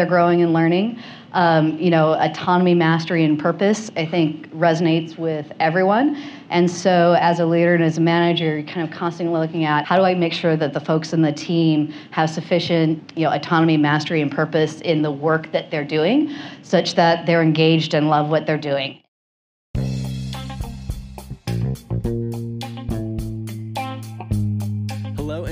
they're growing and learning. Um, you know, autonomy, mastery, and purpose, I think, resonates with everyone. And so, as a leader and as a manager, you're kind of constantly looking at how do I make sure that the folks in the team have sufficient, you know, autonomy, mastery, and purpose in the work that they're doing, such that they're engaged and love what they're doing.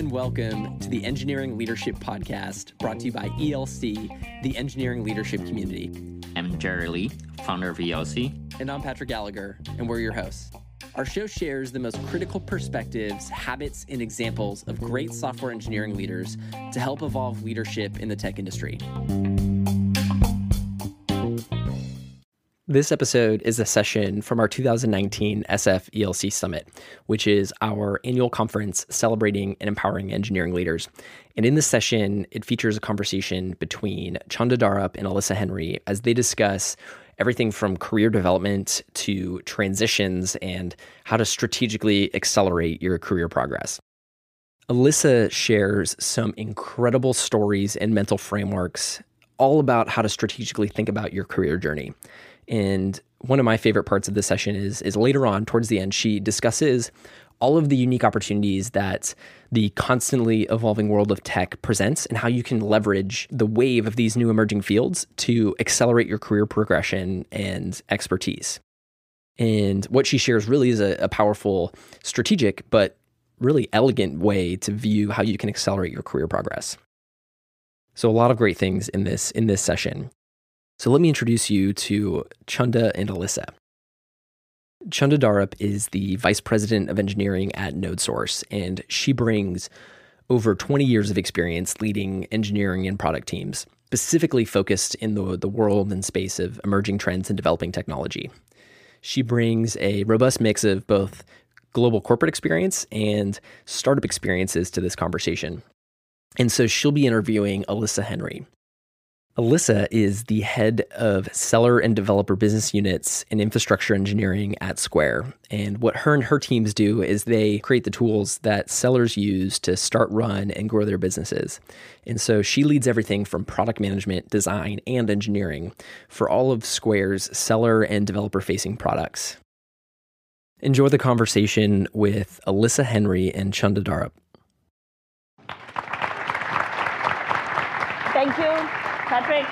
And welcome to the Engineering Leadership Podcast brought to you by ELC, the engineering leadership community. I'm Jerry Lee, founder of ELC. And I'm Patrick Gallagher, and we're your hosts. Our show shares the most critical perspectives, habits, and examples of great software engineering leaders to help evolve leadership in the tech industry. This episode is a session from our 2019 SF ELC Summit, which is our annual conference celebrating and empowering engineering leaders. And in this session, it features a conversation between Chanda Dharap and Alyssa Henry as they discuss everything from career development to transitions and how to strategically accelerate your career progress. Alyssa shares some incredible stories and mental frameworks all about how to strategically think about your career journey. And one of my favorite parts of the session is is later on towards the end she discusses all of the unique opportunities that the constantly evolving world of tech presents and how you can leverage the wave of these new emerging fields to accelerate your career progression and expertise. And what she shares really is a, a powerful strategic but really elegant way to view how you can accelerate your career progress. So a lot of great things in this in this session. So let me introduce you to Chanda and Alyssa. Chanda Dharap is the vice president of engineering at NodeSource, and she brings over 20 years of experience leading engineering and product teams, specifically focused in the, the world and space of emerging trends and developing technology. She brings a robust mix of both global corporate experience and startup experiences to this conversation. And so she'll be interviewing Alyssa Henry, Alyssa is the head of seller and developer business units and infrastructure engineering at Square. And what her and her teams do is they create the tools that sellers use to start, run, and grow their businesses. And so she leads everything from product management, design, and engineering for all of Square's seller and developer facing products. Enjoy the conversation with Alyssa Henry and Chanda Dharap. Thank you. Patrick.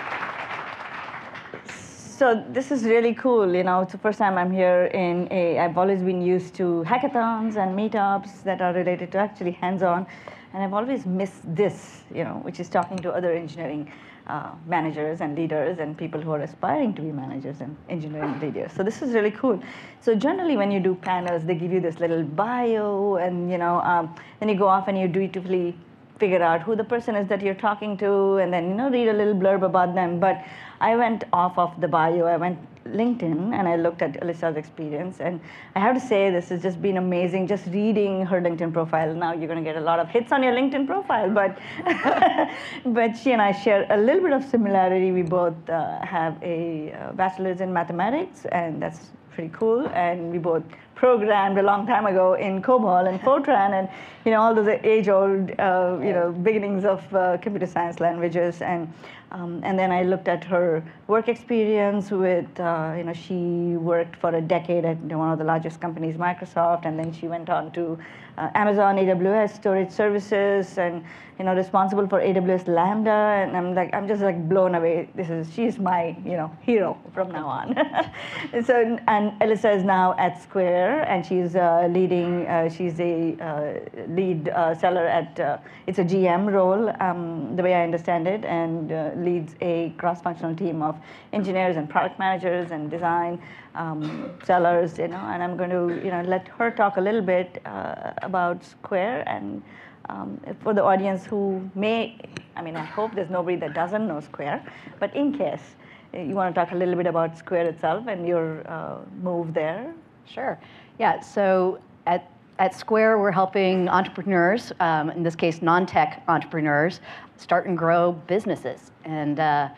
So this is really cool. You know, it's the first time I'm here in a. I've always been used to hackathons and meetups that are related to actually hands-on, and I've always missed this. You know, which is talking to other engineering uh, managers and leaders and people who are aspiring to be managers and engineering leaders. So this is really cool. So generally, when you do panels, they give you this little bio, and you know, um, then you go off and you dutifully figure out who the person is that you're talking to and then you know read a little blurb about them. But i went off of the bio. I went linkedin and i looked at alyssa's experience. And i have to say this has just been amazing just reading her linkedin profile. Now you're going to get a lot of hits on your linkedin profile but but she and i share a little bit of similarity. We both uh, have a uh, bachelor's in mathematics and that's pretty cool. And we both programmed a long time ago in COBOL and Fortran and you know all those age-old uh, you know beginnings of uh, computer science languages. And um, and then I looked at her work experience with uh, you know she worked for a decade at one of the largest companies Microsoft and then she went on to uh, Amazon AWS storage services and you know responsible for AWS Lambda and I'm like I'm just like blown away this is she's my you know hero from now on so and Alyssa is now at Square and she's uh, leading. Uh, she's a uh, lead uh, seller at. It's a GM role, um, the way I understand it, and leads a cross-functional team of engineers and product managers and design um, sellers. You know, and I'm going to you know let her talk a little bit about Square and. Um, for the audience who may, I mean, I hope there's nobody that doesn't know Square, but in case, you want to talk a little bit about Square itself and your uh, move there? Sure. Yeah. So at at Square, we're helping entrepreneurs, um, in this case, non-tech entrepreneurs, start and grow businesses. And uh,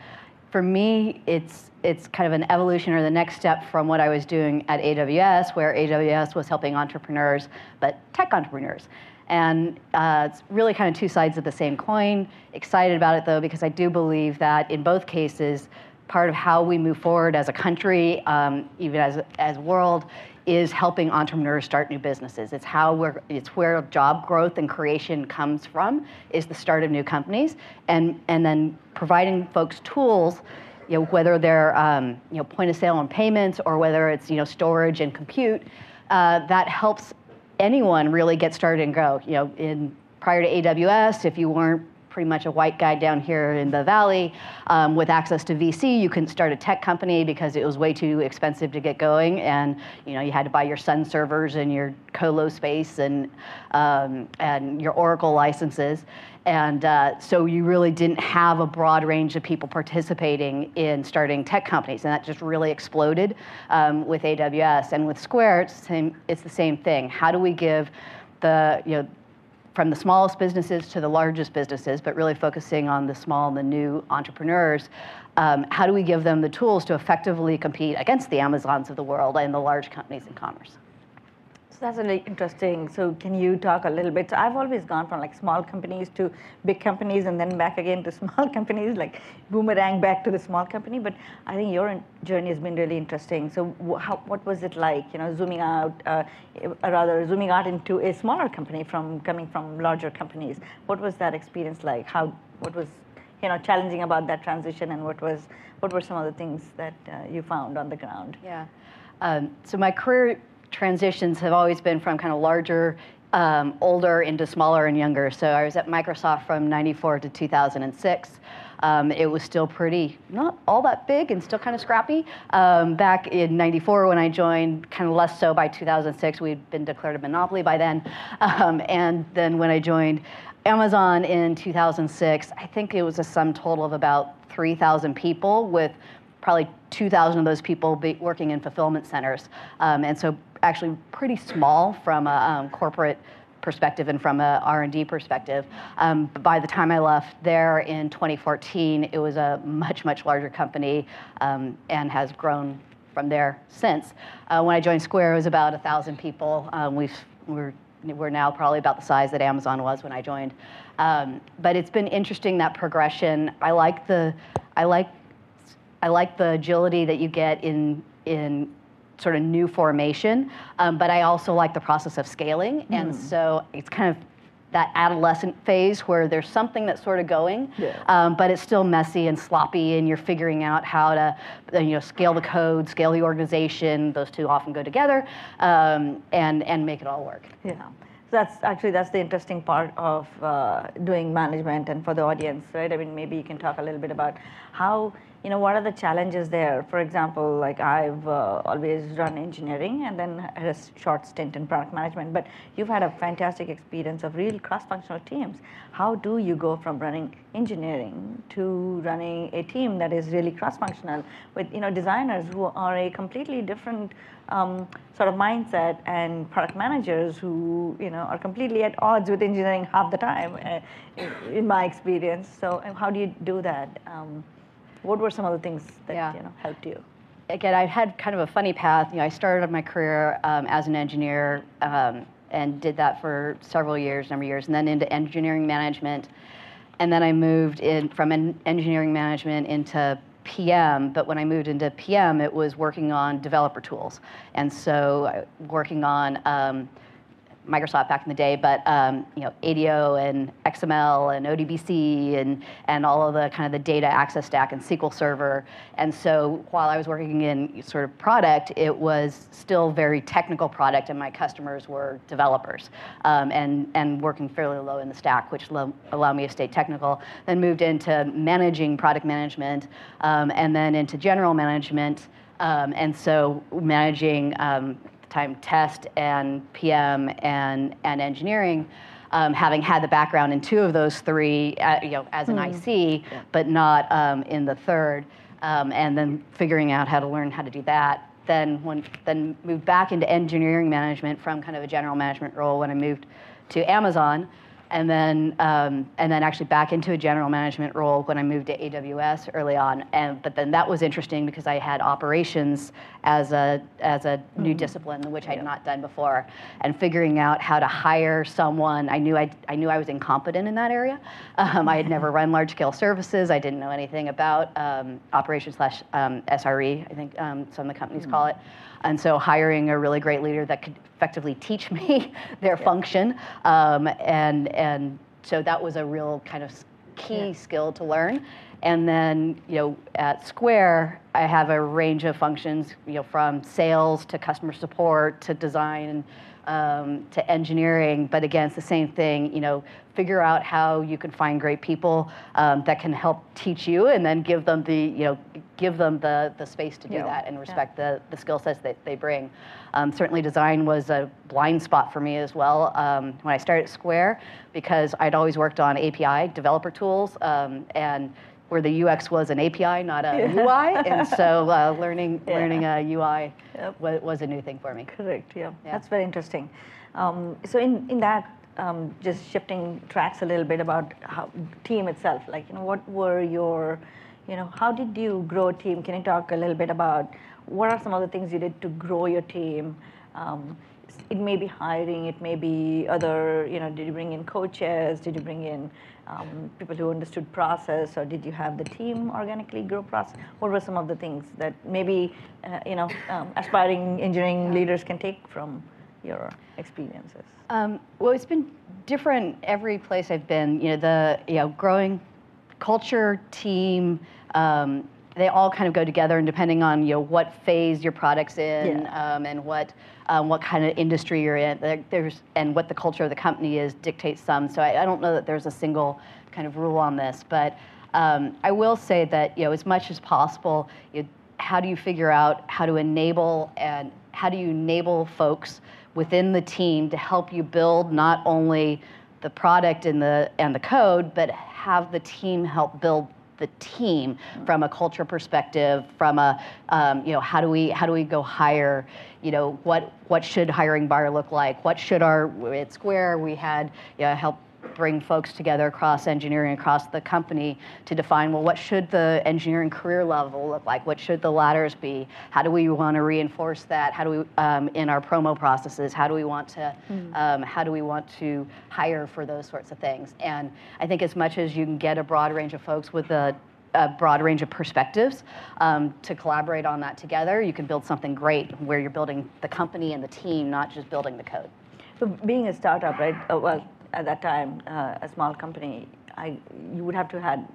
for me, it's it's kind of an evolution or the next step from what I was doing at AWS, where AWS was helping entrepreneurs, but tech entrepreneurs. And uh, it's really kind of two sides of the same coin. Excited about it though, because I do believe that in both cases, part of how we move forward as a country, um, even as as world, is helping entrepreneurs start new businesses. It's how we're it's where job growth and creation comes from is the start of new companies, and and then providing folks tools. You know, whether they're um, you know point of sale and payments or whether it's you know storage and compute, uh, that helps anyone really get started and grow. You know, in prior to AWS, if you weren't pretty much a white guy down here in the valley um, with access to VC. You couldn't start a tech company because it was way too expensive to get going, and you know you had to buy your Sun servers and your Colo space and um, and your Oracle licenses. And uh, so you really didn't have a broad range of people participating in starting tech companies, and that just really exploded um, with AWS and with Square. It's the same. It's the same thing. How do we give the you know from the smallest businesses to the largest businesses, but really focusing on the small and the new entrepreneurs. Um, how do we give them the tools to effectively compete against the Amazons of the world and the large companies in commerce? That's really interesting. So can you talk a little bit? So I've always gone from like small companies to big companies and then back again to small companies, like boomerang back to the small company. But I think your journey has been really interesting. So how, what was it like, you know, zooming out, uh, rather zooming out into a smaller company from coming from larger companies? What was that experience like? How, what was, you know, challenging about that transition and what was, what were some of the things that uh, you found on the ground? Yeah. Um, so my career transitions have always been from kind of larger, um, older into smaller and younger. So I was at Microsoft from 94 to 2006. Um, it was still pretty, not all that big and still kind of scrappy. Um, back in 94 when I joined, kind of less so by 2006, we'd been declared a monopoly by then. Um, and then when I joined Amazon in 2006, I think it was a sum total of about 3,000 people with probably 2,000 of those people working in fulfillment centers. Um, and so actually pretty small from a um, corporate perspective and from a R&D perspective. Um, by the time I left there in 2014, it was a much, much larger company um, and has grown from there since. Uh, when I joined Square, it was about 1,000 people. Um, we've, we're, we're now probably about the size that Amazon was when I joined. Um, but it's been interesting, that progression. I like the, I like, I like the agility that you get in, in sort of new formation, um, but I also like the process of scaling. Mm. And so it's kind of that adolescent phase where there's something that's sort of going, yeah. um, but it's still messy and sloppy, and you're figuring out how to, uh, you know, scale the code, scale the organization. Those two often go together, um, and and make it all work. Yeah, So that's actually that's the interesting part of uh, doing management, and for the audience, right? I mean, maybe you can talk a little bit about how you know, what are the challenges there? For example, like I've uh, always run engineering and then had a short stint in product management, but you've had a fantastic experience of real cross-functional teams. How do you go from running engineering to running a team that is really cross-functional with, you know, designers who are a completely different um, sort of mindset and product managers who, you know, are completely at odds with engineering half the time, uh, in my experience. So how do you do that? Um, what were some of the things that yeah. you know helped you? Again, I had kind of a funny path. You know, I started my career um, as an engineer um, and did that for several years, number of years, and then into engineering management, and then I moved in from engineering management into PM, but when I moved into PM, it was working on developer tools. And so, uh, working on um, Microsoft back in the day, but um, you know ADO and XML and ODBC and and all of the kind of the data access stack and SQL Server. And so while I was working in sort of product, it was still very technical product, and my customers were developers um, and and working fairly low in the stack, which lo- allowed me to stay technical. Then moved into managing product management, um, and then into general management. Um, and so managing um, time test and PM and, and engineering, um, having had the background in two of those three, uh, you know, as an IC, but not um, in the third, um, and then figuring out how to learn how to do that. Then when then moved back into engineering management from kind of a general management role when I moved to Amazon and then um, and then actually back into a general management role when I moved to AWS early on. And but then that was interesting because I had operations as a as a new discipline which I had not done before, and figuring out how to hire someone. I knew I I knew I was incompetent in that area. Um, I had never run large scale services. I didn't know anything about um, operations slash um, SRE. I think um, some of the companies call it. And so hiring a really great leader that could effectively teach me their function, um, and and so that was a real kind of key skill to learn. And then you know at Square, I have a range of functions, you know from sales to customer support to design. Um, to engineering, but again, it's the same thing. You know, figure out how you can find great people um, that can help teach you, and then give them the, you know, give them the the space to do Yeah. that and respect the the skill sets that they bring. Um, certainly, design was a blind spot for me as well um, when I started at Square because I'd always worked on API developer tools um, and where the UX was an API, not a UI, and so uh, learning Yeah. learning a UI Yep. wa- was a new thing for me. Correct. Yeah, Yeah. that's very interesting. Um, so in in that, um, just shifting tracks a little bit about how team itself. Like you know, what were your, you know, how did you grow a team? Can you talk a little bit about what are some of the things you did to grow your team? Um, it may be hiring, it may be other, you know, did you bring in coaches? Did you bring in um, people who understood process, or did you have the team organically grow process? What were some of the things that maybe, uh, you know, um, aspiring engineering leaders can take from your experiences? Um, well, it's been different every place I've been. You know, the you know growing culture, team. Um, they all kind of go together, and depending on you know what phase your product's in, Yeah. um, and what um, what kind of industry you're in, there, there's and what the culture of the company is dictates some. So I, I don't know that there's a single kind of rule on this, but um, I will say that you know as much as possible, you how do you figure out how to enable and how do you enable folks within the team to help you build not only the product and the and the code, but have the team help build the team from a culture perspective, from a um, you know how do we how do we go hire, you know what what should hiring bar look like? What should our at Square we had you know, help bring folks together across engineering across the company to define well what should the engineering career level look like? What should the ladders be? How do we want to reinforce that? How do we um, in our promo processes how do we want to um, how do we want to hire for those sorts of things? And i think as much as you can get a broad range of folks with a a broad range of perspectives um, to collaborate on that together you can build something great where you're building the company and the team not just building the code. So being a startup, right? Uh, well, at that time, uh, a small company, I you would have to had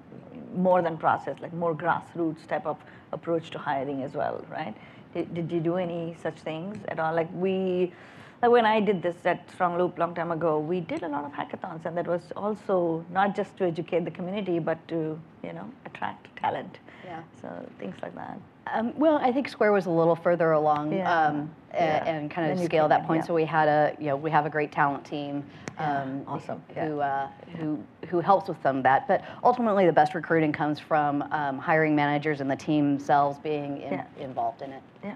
more than process, like more grassroots type of approach to hiring as well, right? Did, did you do any such things at all? Like we, when I did this at StrongLoop long time ago, we did a lot of hackathons, and that was also not just to educate the community, but to you know attract talent. Yeah. So things like that. Um, well, I think Square was a little further along Yeah. um, Yeah. and kind of scale that point. yeah. So we had a, you know, we have a great talent team Yeah, um, awesome, who, uh, who, who helps with some of that. But ultimately, the best recruiting comes from um, hiring managers and the team themselves being in, involved in it. Yeah.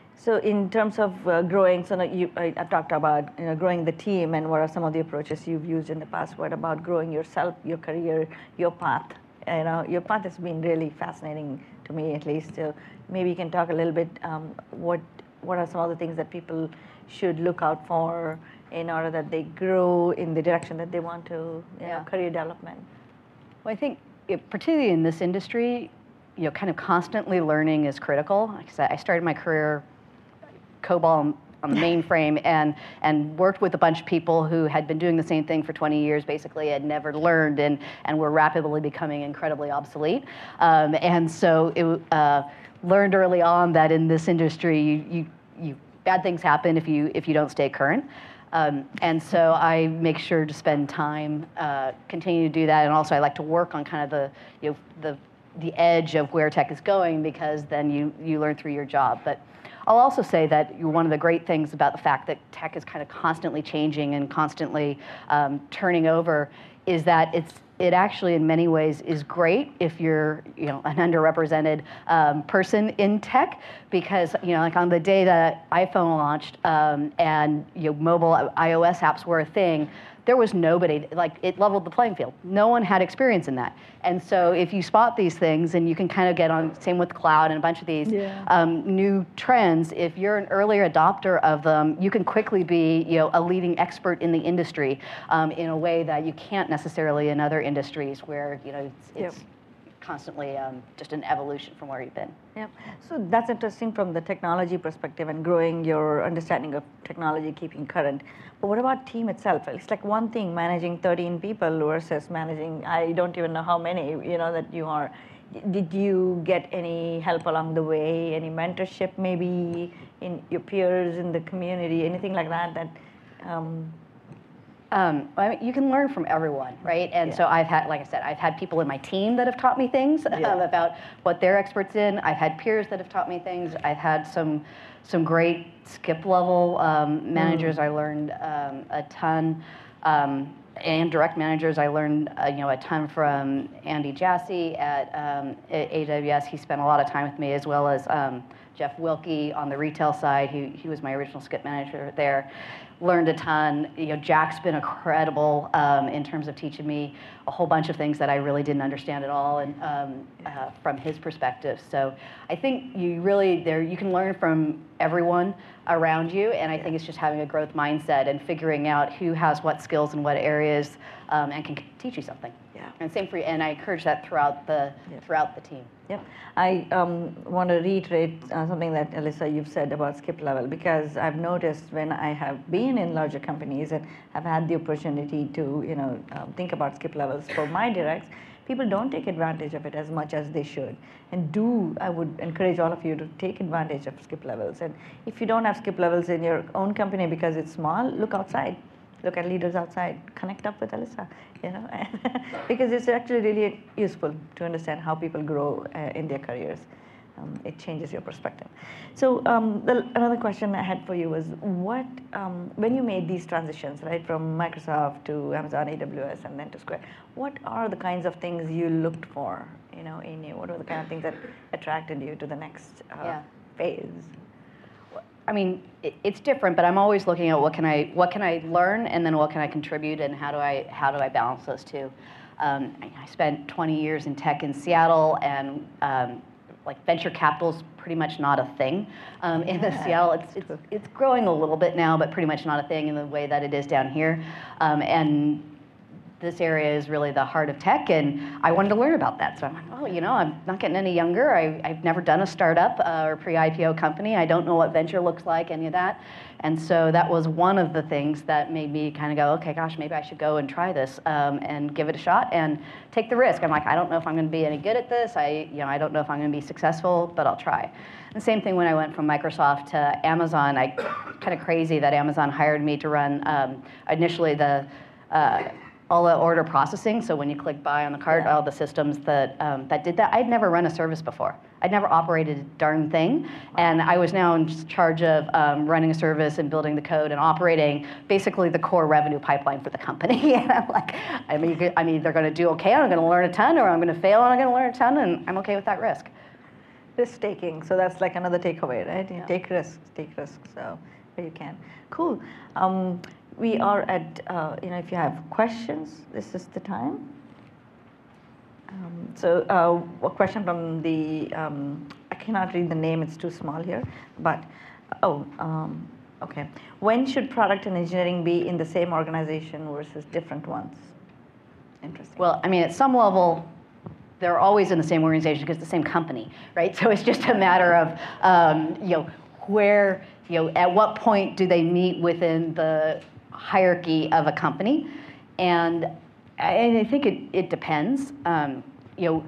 so in terms of uh, growing, so you, I, have talked about you know, growing the team and what are some of the approaches you've used in the past. What about growing yourself, your career, your path? You know, your path has been really fascinating to me, at least. So maybe you can talk a little bit. Um, what what are some of the things that people should look out for in order that they grow in the direction that they want to? yeah. Know, career development. Well, I think it, particularly in this industry, you know, kind of constantly learning is critical. Like I said, I started my career COBOL on the mainframe and and worked with a bunch of people who had been doing the same thing for 20 years basically had never learned and and were rapidly becoming incredibly obsolete. Um, and so it uh, learned early on that in this industry you, you you bad things happen if you if you don't stay current. Um, and so I make sure to spend time uh, continue to do that. And also I like to work on kind of the you know the the edge of where tech is going because then you you learn through your job. But I'll also say that one of the great things about the fact that tech is kind of constantly changing and constantly um, turning over is that it's it actually in many ways is great if you're you know an underrepresented um, person in tech because you know like on the day that iphone launched um, and you know mobile ios apps were a thing there was nobody, like it leveled the playing field. No one had experience in that. And so if you spot these things and you can kind of get on, same with cloud and a bunch of these yeah. um, new trends, if you're an earlier adopter of them, you can quickly be you know, a leading expert in the industry um, in a way that you can't necessarily in other industries where you know, it's, it's yep constantly um, just an evolution from where you've been. Yeah, so that's interesting from the technology perspective and growing your understanding of technology, keeping current. But what about team itself? It's like one thing managing 13 people versus managing I don't even know how many you know that you are. Did you get any help along the way? Any mentorship maybe in your peers in the community? Anything like that that um, um, I mean, you can learn from everyone, right? And yeah. so I've had, like I said, I've had people in my team that have taught me things yeah. um, about what they're experts in. I've had peers that have taught me things. I've had some some great skip level um, managers. Mm. I learned um, a ton. Um, and direct managers, I learned uh, you know a ton from Andy Jassy at, um, at, AWS. He spent a lot of time with me, as well as Jeff Wilke on the retail side. He, he was my original skip manager there learned a ton. You know, Jack's been incredible um, in terms of teaching me a whole bunch of things that I really didn't understand at all, and um, uh, from his perspective. So I think you really there you can learn from everyone around you, and I think it's just having a growth mindset and figuring out who has what skills in what areas um, and can teach you something. Yeah. And same for you, and I encourage that throughout the yeah. throughout the team. Yep. I um, want to reiterate uh, something that Alyssa you've said about skip level because I've noticed when I have been in larger companies and have had the opportunity to you know um, think about skip levels for my directs, people don't take advantage of it as much as they should. And do I would encourage all of you to take advantage of skip levels. And if you don't have skip levels in your own company because it's small, look outside look at leaders outside, connect up with Alyssa, you know, because it's actually really useful to understand how people grow uh, in their careers. Um, it changes your perspective. So um, the, another question I had for you was, what um, when you made these transitions, right, from Microsoft to Amazon AWS and then to Square, what are the kinds of things you looked for, you know, in you? What were the kind of things that attracted you to the next uh, yeah. phase? I mean, it, it's different, but I'm always looking at what can I what can I learn, and then what can I contribute, and how do I how do I balance those two. Um, I spent 20 years in tech in Seattle, and um, like venture capital's pretty much not a thing um, in yeah. Seattle. It's, it's it's growing a little bit now, but pretty much not a thing in the way that it is down here. Um, and this area is really the heart of tech, and I wanted to learn about that. So I'm like, oh, you know, I'm not getting any younger. I, have never done a startup uh, or pre-IPO company. I don't know what venture looks like, any of that. And so that was one of the things that made me kind of go, okay, gosh, maybe I should go and try this um, and give it a shot and take the risk. I'm like, I don't know if I'm going to be any good at this. I, you know, I don't know if I'm going to be successful, but I'll try. The same thing when I went from Microsoft to Amazon. I kind of crazy that Amazon hired me to run um, initially the uh, all the order processing. So when you click buy on the cart, Yeah. all the systems that um, that did that. I'd never run a service before. I'd never operated a darn thing, and I was now in charge of um, running a service and building the code and operating basically the core revenue pipeline for the company. and I'm like, I mean, I'm either going to do okay, and I'm going to learn a ton, or I'm going to fail and I'm going to learn a ton, and I'm okay with that risk. risk taking. So that's like another takeaway, right? You Yeah. take risks, take risks. So where you can. Cool. Um, we are at uh, you know if you have questions, this is the time. Um, so uh, a question from the um, I cannot read the name; it's too small here. But oh, um, okay. When should product and engineering be in the same organization versus different ones? Interesting. Well, I mean, at some level, they're always in the same organization because it's the same company, right? So it's just a matter of, um, you know, where, you know, at what point do they meet within the hierarchy of a company? And, and I think it, it depends. Um, you know,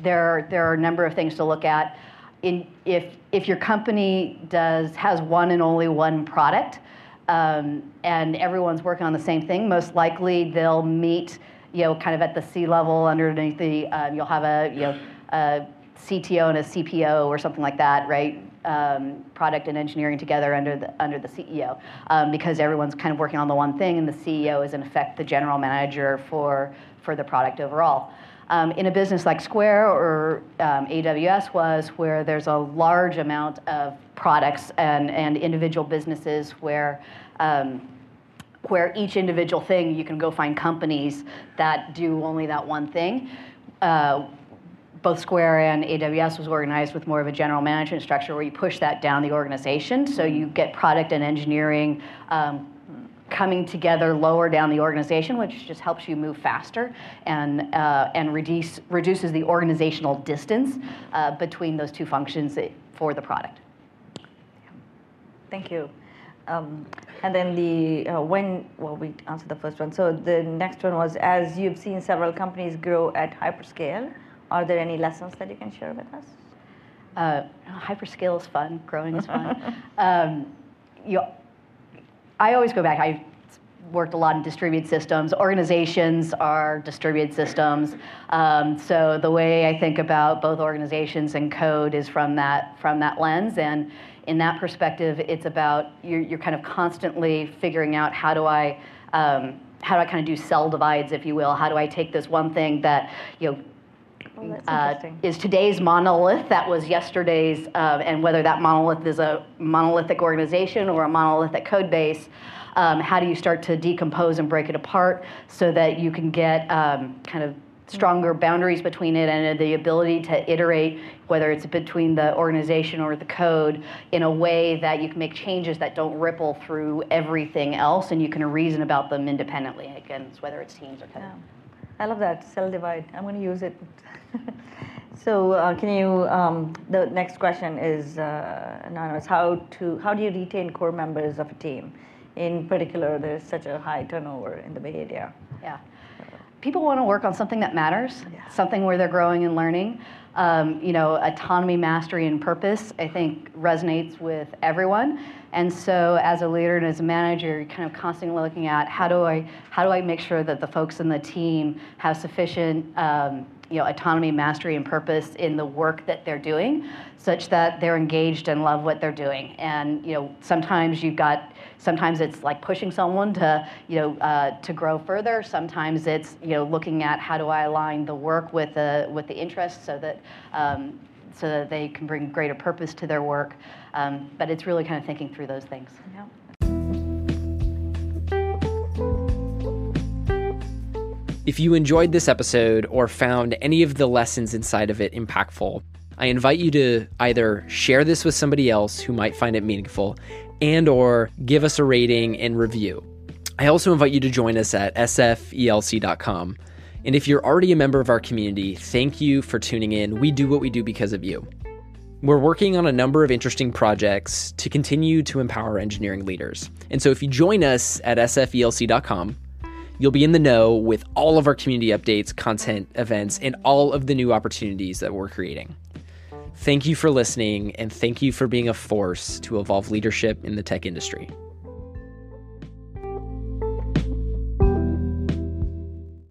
there are, there are a number of things to look at. In, if, if your company does, has one and only one product, um, and everyone's working on the same thing, most likely they'll meet, you know, kind of at the C level underneath the, um, you'll have a, you know, a CTO and a CPO or something like that, right? Um, product and engineering together under the under the CEO, um, because everyone's kind of working on the one thing, and the CEO is in effect the general manager for for the product overall. Um, in a business like Square or um, AWS was, where there's a large amount of products and, and individual businesses where um, where each individual thing you can go find companies that do only that one thing. Uh, both Square and AWS was organized with more of a general management structure where you push that down the organization. So you get product and engineering um, coming together lower down the organization, which just helps you move faster and, uh, and reduce, reduces the organizational distance uh, between those two functions for the product. Thank you. Um, and then the uh, when well we answered the first one. So the next one was as you've seen several companies grow at hyperscale. Are there any lessons that you can share with us? Uh, hyperscale is fun. Growing is fun. um, you, I always go back. I worked a lot in distributed systems. Organizations are distributed systems. Um, so the way I think about both organizations and code is from that from that lens. And in that perspective, it's about you're, you're kind of constantly figuring out how do I um, how do I kind of do cell divides, if you will? How do I take this one thing that you know Oh, uh, is today's monolith that was yesterday's, uh, and whether that monolith is a monolithic organization or a monolithic code base, um, how do you start to decompose and break it apart so that you can get um, kind of stronger boundaries between it and the ability to iterate, whether it's between the organization or the code, in a way that you can make changes that don't ripple through everything else and you can reason about them independently, again, whether it's teams or code. Yeah. I love that cell divide. I'm going to use it. so, uh, can you? Um, the next question is uh, anonymous. How to? How do you retain core members of a team? In particular, there's such a high turnover in the Bay Area. Yeah. People want to work on something that matters, Yeah. something where they're growing and learning. Um, you know, autonomy, mastery, and purpose, I think, resonates with everyone. And so, as a leader and as a manager, you're kind of constantly looking at how do I how do I make sure that the folks in the team have sufficient um, you know autonomy, mastery, and purpose in the work that they're doing, such that they're engaged and love what they're doing. And you know, sometimes you've got sometimes it's like pushing someone to you know uh, to grow further. Sometimes it's you know looking at how do I align the work with the with the interests so that um, so that they can bring greater purpose to their work. Um, but it's really kind of thinking through those things. Yeah. If you enjoyed this episode or found any of the lessons inside of it impactful, I invite you to either share this with somebody else who might find it meaningful and or give us a rating and review. I also invite you to join us at sfelc.com. And if you're already a member of our community, thank you for tuning in. We do what we do because of you. We're working on a number of interesting projects to continue to empower engineering leaders. And so if you join us at sfelc.com, you'll be in the know with all of our community updates, content, events, and all of the new opportunities that we're creating. Thank you for listening, and thank you for being a force to evolve leadership in the tech industry.